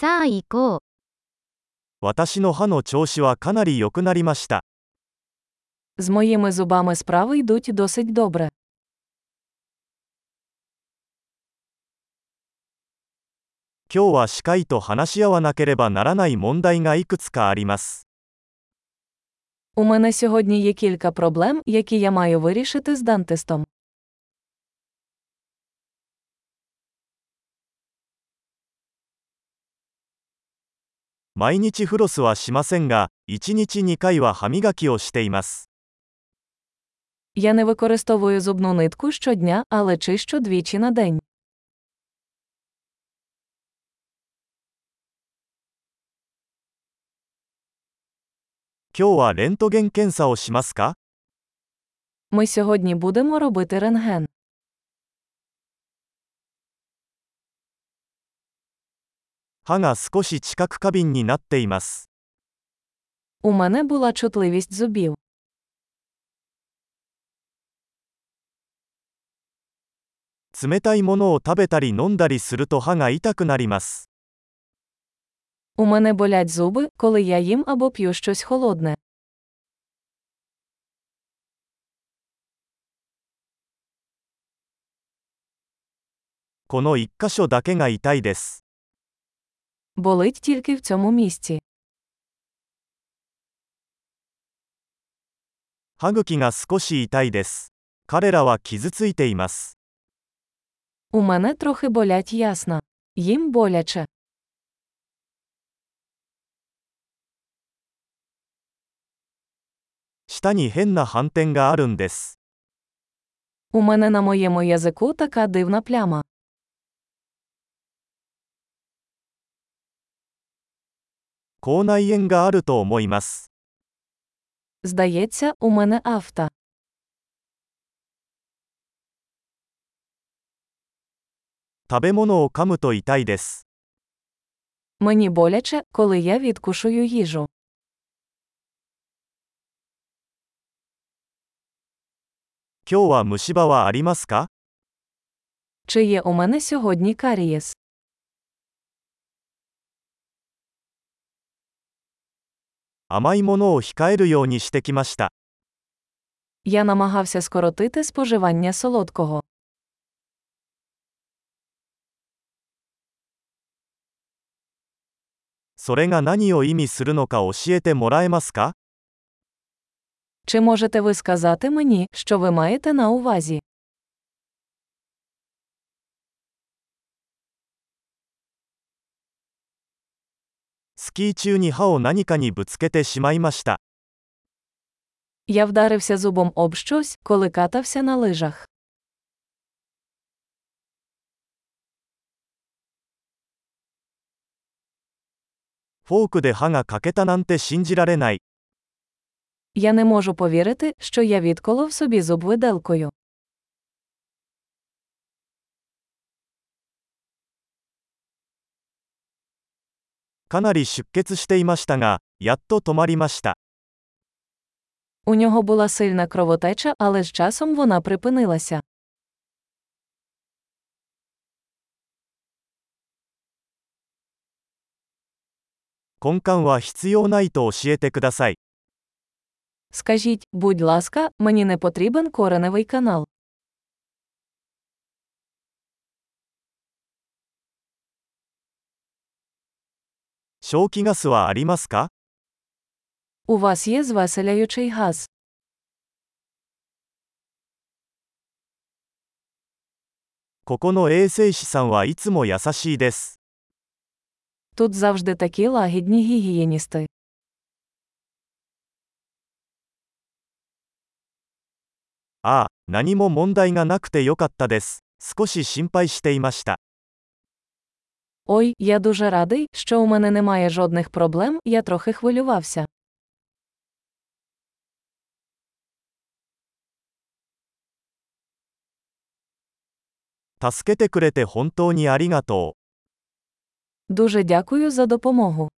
さあ行こう。私の歯の調子はかなり良くなりました。 З моїми зубами справи йдуть досить добре. 今日は歯科医と話し合わなければならない問題がいくつかあります。 У мене сьогодні є кілька проблем, які я маю вирішити з дантистом. 毎日フロスはしませんが、1日2回は歯磨きをしています。 Я не використовую зубну нитку щодня, але чищу двічі на день. 今日はレントゲン検査をしますか Ми сьогодні будемо робити рентген. 歯が少し知覚過敏になっています。 У мене була чутливість зубів. 冷たいものを食べたり飲んだりすると歯が痛くなります。 У мене болять зуби, коли я їм або п'ю щось холодне. この1箇所だけが痛いです。 Болить тільки в цьому місці. 歯茎が少し痛いです。彼らは傷ついています。 У мене трохи болять ясна. Їм боляче. 舌に変な斑点があるんです。 У мене на моєму язику така дивна пляма. 口内炎があると思います。 Здається, у мене афта. 食べ物を噛むと痛いです。 Мені боляче, коли я відкушую їжу. 今日は虫歯はありますか Чи є у мене сьогодні карієс? 甘いものを控えるようにしてきました。 Я намагався скоротити споживання солодкого. それが何を意味するのか教えてもらえますか Чи можете ви сказати мені, що ви маєте на увазі? スキー中に歯を何かにぶつけてしまいました。 Я вдарився зубом об щось, коли катався на лижах. フォークで歯が欠けたなんて信じられない。 Я не можу повірити, що я відколов собі зуб виделкою. かなり出血していましたが、やっと止まりました。 У нього була сильна кровотеча, але з часом вона припинилася. 根幹は必要ないと教えてください。 Скажіть, будь ласка, мені не потрібен кореневий канал. 消気ガスはありますか У вас є звеселяючий газ. ここの衛生士さんはいつも優しいです。 Тут завжди такі лагідні гігієністи. ああ、何も問題がなくてよかったです。少し心配していました。 Ой, я дуже радий, що у мене немає жодних проблем, я трохи хвилювався. Таскете крете хонтоні арігато. Дуже дякую за допомогу.